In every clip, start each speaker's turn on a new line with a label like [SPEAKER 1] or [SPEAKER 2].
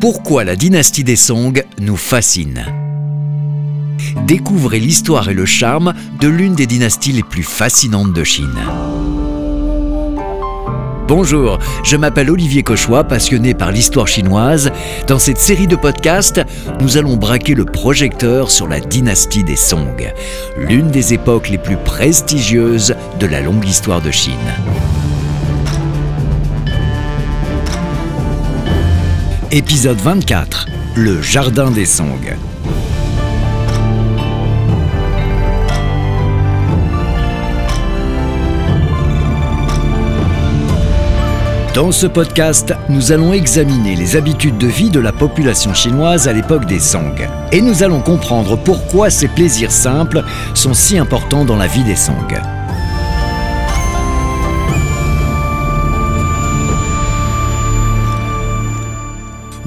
[SPEAKER 1] Pourquoi la dynastie des Song nous fascine Découvrez l'histoire et le charme de l'une des dynasties les plus fascinantes de Chine. Bonjour, je m'appelle Olivier Cauchois, passionné par l'histoire chinoise. Dans cette série de podcasts, nous allons braquer le projecteur sur la dynastie des Song, l'une des époques les plus prestigieuses de la longue histoire de Chine. Épisode 24 Le Jardin des Song. Dans ce podcast, nous allons examiner les habitudes de vie de la population chinoise à l'époque des Song. Et nous allons comprendre pourquoi ces plaisirs simples sont si importants dans la vie des Song.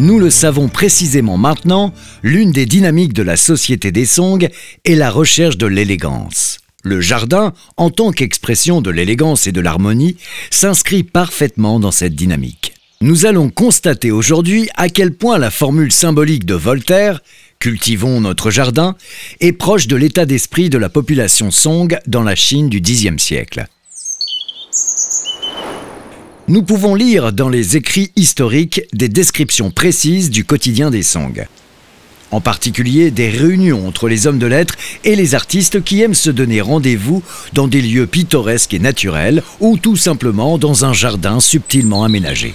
[SPEAKER 1] Nous le savons précisément maintenant, l'une des dynamiques de la société des Song est la recherche de l'élégance. Le jardin, en tant qu'expression de l'élégance et de l'harmonie, s'inscrit parfaitement dans cette dynamique. Nous allons constater aujourd'hui à quel point la formule symbolique de Voltaire Cultivons notre jardin est proche de l'état d'esprit de la population Song dans la Chine du Xe siècle nous pouvons lire dans les écrits historiques des descriptions précises du quotidien des Song. En particulier des réunions entre les hommes de lettres et les artistes qui aiment se donner rendez-vous dans des lieux pittoresques et naturels ou tout simplement dans un jardin subtilement aménagé.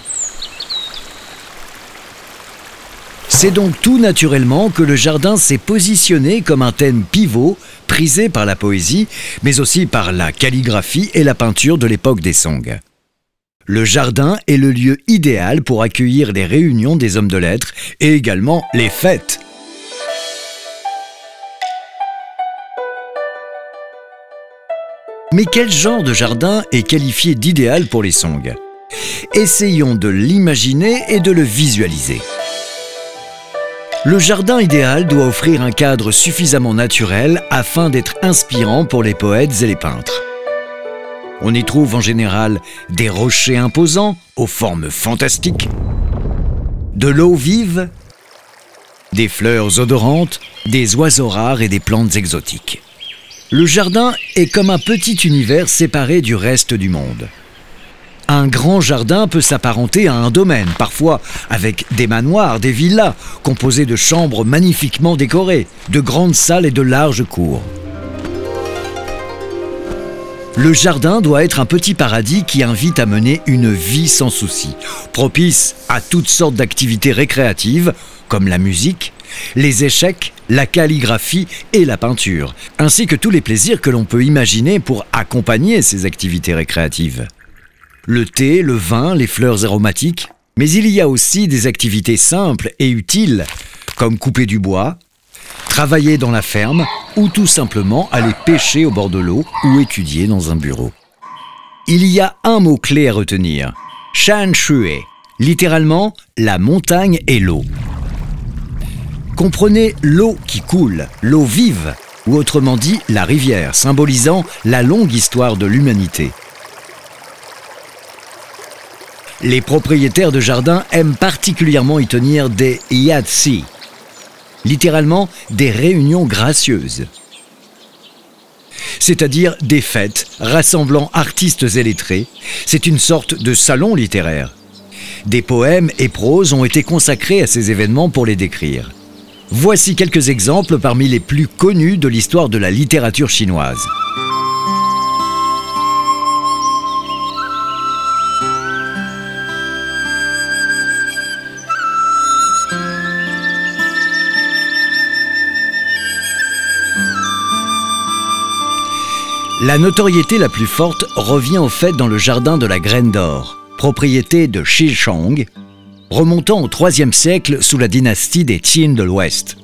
[SPEAKER 1] C'est donc tout naturellement que le jardin s'est positionné comme un thème pivot prisé par la poésie, mais aussi par la calligraphie et la peinture de l'époque des Song. Le jardin est le lieu idéal pour accueillir les réunions des hommes de lettres et également les fêtes. Mais quel genre de jardin est qualifié d'idéal pour les Song? Essayons de l'imaginer et de le visualiser. Le jardin idéal doit offrir un cadre suffisamment naturel afin d'être inspirant pour les poètes et les peintres. On y trouve en général des rochers imposants aux formes fantastiques, de l'eau vive, des fleurs odorantes, des oiseaux rares et des plantes exotiques. Le jardin est comme un petit univers séparé du reste du monde. Un grand jardin peut s'apparenter à un domaine, parfois avec des manoirs, des villas, composés de chambres magnifiquement décorées, de grandes salles et de larges cours. Le jardin doit être un petit paradis qui invite à mener une vie sans souci, propice à toutes sortes d'activités récréatives comme la musique, les échecs, la calligraphie et la peinture, ainsi que tous les plaisirs que l'on peut imaginer pour accompagner ces activités récréatives. Le thé, le vin, les fleurs aromatiques, mais il y a aussi des activités simples et utiles, comme couper du bois, travailler dans la ferme ou tout simplement aller pêcher au bord de l'eau ou étudier dans un bureau. Il y a un mot-clé à retenir. Shan Shui, littéralement la montagne et l'eau. Comprenez l'eau qui coule, l'eau vive, ou autrement dit la rivière, symbolisant la longue histoire de l'humanité. Les propriétaires de jardins aiment particulièrement y tenir des yatsi, littéralement des réunions gracieuses. C'est-à-dire des fêtes rassemblant artistes et lettrés. C'est une sorte de salon littéraire. Des poèmes et proses ont été consacrés à ces événements pour les décrire. Voici quelques exemples parmi les plus connus de l'histoire de la littérature chinoise. La notoriété la plus forte revient au fait dans le jardin de la Graine d'Or, propriété de Shishong, remontant au IIIe siècle sous la dynastie des Qin de l'Ouest.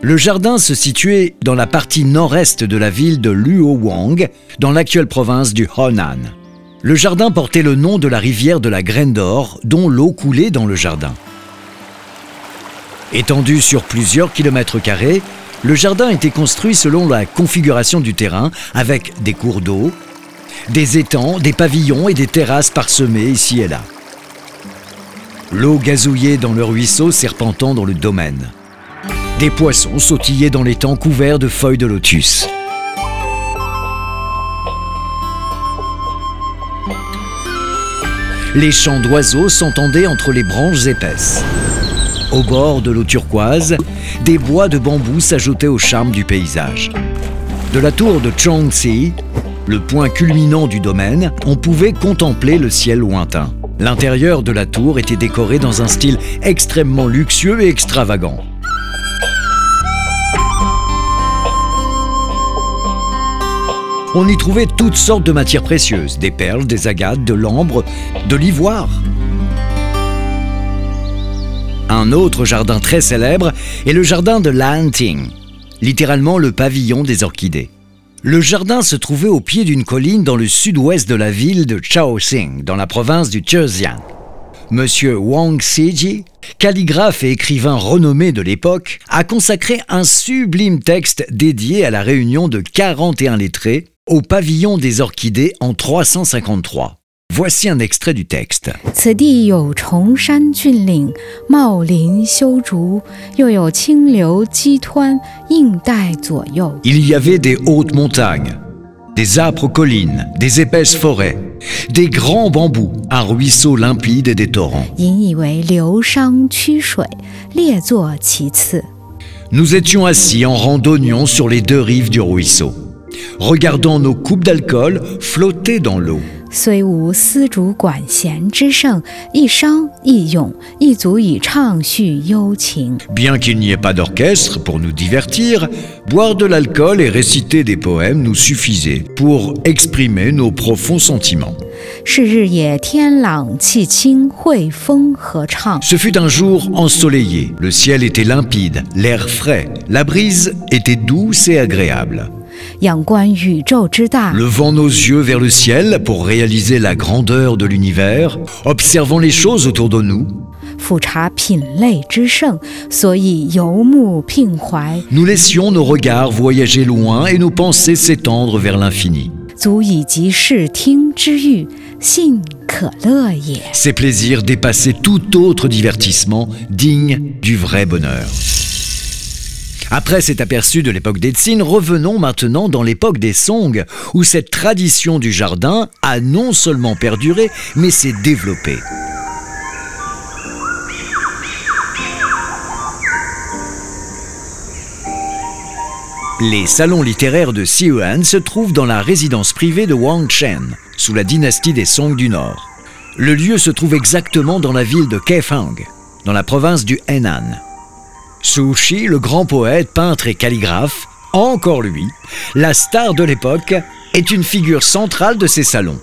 [SPEAKER 1] Le jardin se situait dans la partie nord-est de la ville de Luowang, dans l'actuelle province du Honan. Le jardin portait le nom de la rivière de la Graine d'Or, dont l'eau coulait dans le jardin. Étendu sur plusieurs kilomètres carrés, le jardin était construit selon la configuration du terrain, avec des cours d'eau, des étangs, des pavillons et des terrasses parsemées ici et là. L'eau gazouillait dans le ruisseau serpentant dans le domaine. Des poissons sautillaient dans les temps couverts de feuilles de lotus. Les chants d'oiseaux s'entendaient entre les branches épaisses. Au bord de l'eau turquoise, des bois de bambou s'ajoutaient au charme du paysage. De la tour de Chongxi, le point culminant du domaine, on pouvait contempler le ciel lointain. L'intérieur de la tour était décoré dans un style extrêmement luxueux et extravagant. On y trouvait toutes sortes de matières précieuses, des perles, des agates, de l'ambre, de l'ivoire. Un autre jardin très célèbre est le jardin de Lanting, littéralement le pavillon des orchidées. Le jardin se trouvait au pied d'une colline dans le sud-ouest de la ville de Chaoxing, dans la province du Zhejiang. Monsieur Wang Xiji, calligraphe et écrivain renommé de l'époque, a consacré un sublime texte dédié à la réunion de 41 lettrés au pavillon des orchidées en 353. Voici un extrait du texte. Il y avait des hautes montagnes, des âpres collines, des épaisses forêts, des grands bambous, un ruisseau limpide et des torrents. Nous étions assis en rang d'oignons sur les deux rives du ruisseau, regardant nos coupes d'alcool flotter dans l'eau. Bien qu'il n'y ait pas d'orchestre pour nous divertir, boire de l'alcool et réciter des poèmes nous suffisait pour exprimer nos profonds sentiments. Ce fut un jour ensoleillé, le ciel était limpide, l'air frais, la brise était douce et agréable. Levant nos yeux vers le ciel pour réaliser la grandeur de l'univers, observant les choses autour de nous, nous laissions nos regards voyager loin et nos pensées s'étendre vers l'infini. Ces plaisirs dépassaient tout autre divertissement digne du vrai bonheur. Après cet aperçu de l'époque des revenons maintenant dans l'époque des Song, où cette tradition du jardin a non seulement perduré, mais s'est développée. Les salons littéraires de Xi'an se trouvent dans la résidence privée de Wang Chen, sous la dynastie des Song du Nord. Le lieu se trouve exactement dans la ville de Kaifang, dans la province du Henan. Su Shi, le grand poète, peintre et calligraphe, encore lui, la star de l'époque, est une figure centrale de ces salons.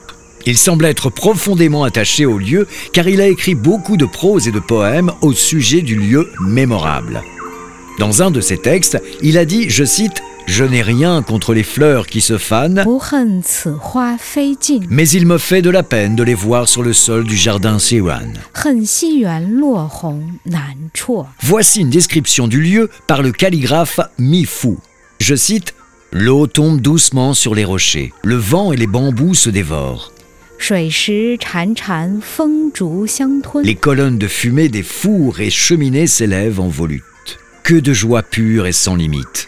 [SPEAKER 1] Il semble être profondément attaché au lieu car il a écrit beaucoup de prose et de poèmes au sujet du lieu mémorable. Dans un de ses textes, il a dit, je cite, je n'ai rien contre les fleurs qui se fanent, mais il me fait de la peine de les voir sur le sol du jardin Xiwan. Voici une description du lieu par le calligraphe Mi Fu. Je cite L'eau tombe doucement sur les rochers, le vent et les bambous se dévorent. Les colonnes de fumée des fours et cheminées s'élèvent en volute. Que de joie pure et sans limite.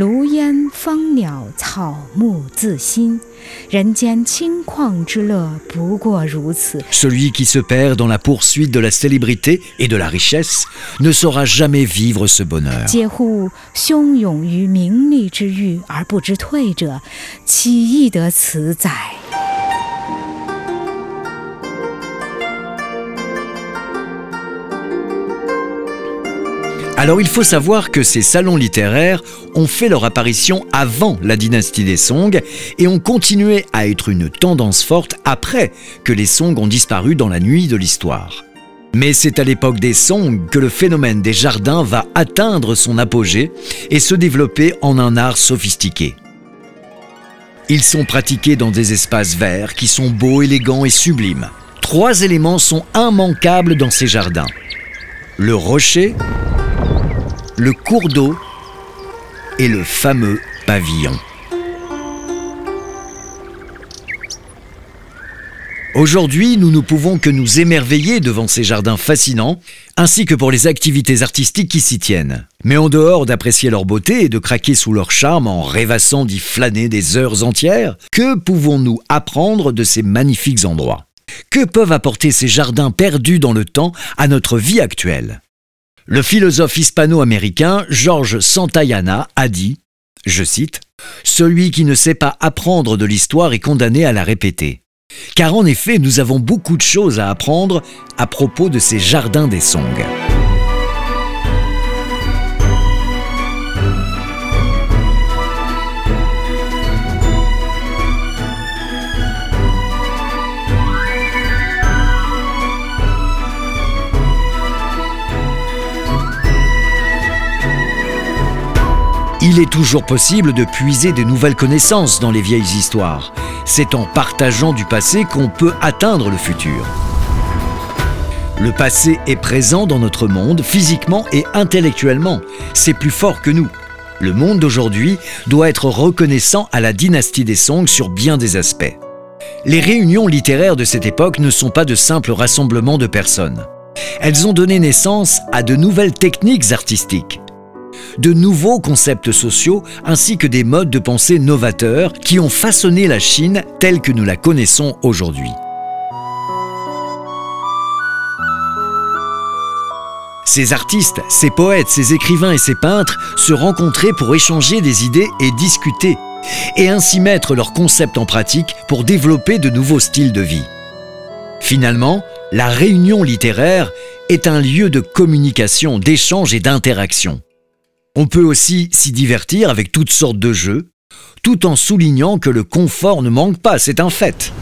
[SPEAKER 2] 炉烟、芳鸟、草木自新，人间清旷之乐不过如此。
[SPEAKER 1] Celui qui se perd dans la poursuite de la célébrité et de la richesse ne saura jamais vivre ce bonheur。嗟
[SPEAKER 2] 乎！汹涌于名利之欲而不知退者，岂易得此哉？
[SPEAKER 1] Alors il faut savoir que ces salons littéraires ont fait leur apparition avant la dynastie des Song et ont continué à être une tendance forte après que les Song ont disparu dans la nuit de l'histoire. Mais c'est à l'époque des Song que le phénomène des jardins va atteindre son apogée et se développer en un art sophistiqué. Ils sont pratiqués dans des espaces verts qui sont beaux, élégants et sublimes. Trois éléments sont immanquables dans ces jardins. Le rocher, le cours d'eau et le fameux pavillon. Aujourd'hui, nous ne pouvons que nous émerveiller devant ces jardins fascinants, ainsi que pour les activités artistiques qui s'y tiennent. Mais en dehors d'apprécier leur beauté et de craquer sous leur charme en rêvassant d'y flâner des heures entières, que pouvons-nous apprendre de ces magnifiques endroits? Que peuvent apporter ces jardins perdus dans le temps à notre vie actuelle? Le philosophe hispano-américain Georges Santayana a dit, je cite, Celui qui ne sait pas apprendre de l'histoire est condamné à la répéter. Car en effet, nous avons beaucoup de choses à apprendre à propos de ces jardins des Song. Il est toujours possible de puiser de nouvelles connaissances dans les vieilles histoires. C'est en partageant du passé qu'on peut atteindre le futur. Le passé est présent dans notre monde, physiquement et intellectuellement. C'est plus fort que nous. Le monde d'aujourd'hui doit être reconnaissant à la dynastie des Song sur bien des aspects. Les réunions littéraires de cette époque ne sont pas de simples rassemblements de personnes. Elles ont donné naissance à de nouvelles techniques artistiques de nouveaux concepts sociaux ainsi que des modes de pensée novateurs qui ont façonné la Chine telle que nous la connaissons aujourd'hui. Ces artistes, ces poètes, ces écrivains et ces peintres se rencontraient pour échanger des idées et discuter, et ainsi mettre leurs concepts en pratique pour développer de nouveaux styles de vie. Finalement, la réunion littéraire est un lieu de communication, d'échange et d'interaction. On peut aussi s'y divertir avec toutes sortes de jeux, tout en soulignant que le confort ne manque pas, c'est un fait.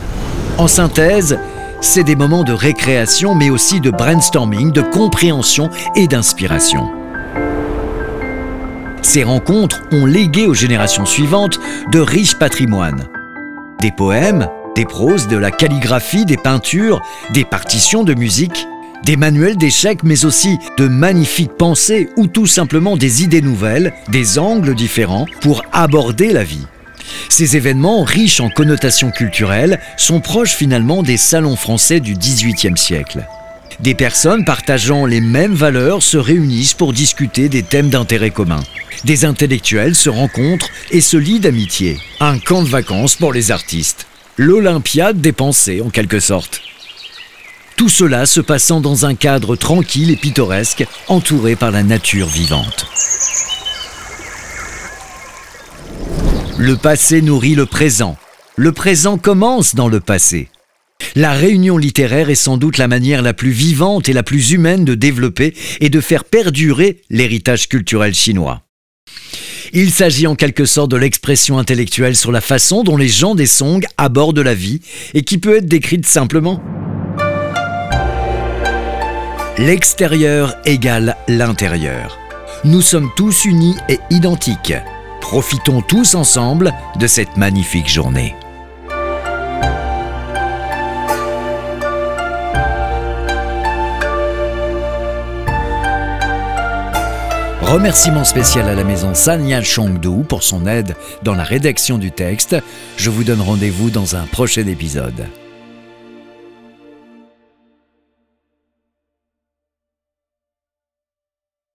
[SPEAKER 1] En synthèse, c'est des moments de récréation mais aussi de brainstorming, de compréhension et d'inspiration. Ces rencontres ont légué aux générations suivantes de riches patrimoines. Des poèmes, des proses, de la calligraphie, des peintures, des partitions de musique, des manuels d'échecs, mais aussi de magnifiques pensées ou tout simplement des idées nouvelles, des angles différents pour aborder la vie. Ces événements, riches en connotations culturelles, sont proches finalement des salons français du XVIIIe siècle. Des personnes partageant les mêmes valeurs se réunissent pour discuter des thèmes d'intérêt commun. Des intellectuels se rencontrent et se lient d'amitié. Un camp de vacances pour les artistes. L'Olympiade des pensées en quelque sorte. Tout cela se passant dans un cadre tranquille et pittoresque, entouré par la nature vivante. Le passé nourrit le présent. Le présent commence dans le passé. La réunion littéraire est sans doute la manière la plus vivante et la plus humaine de développer et de faire perdurer l'héritage culturel chinois. Il s'agit en quelque sorte de l'expression intellectuelle sur la façon dont les gens des Song abordent la vie et qui peut être décrite simplement. L'extérieur égale l'intérieur. Nous sommes tous unis et identiques. Profitons tous ensemble de cette magnifique journée. Remerciement spécial à la maison Sanya Chongdu pour son aide dans la rédaction du texte. Je vous donne rendez-vous dans un prochain épisode.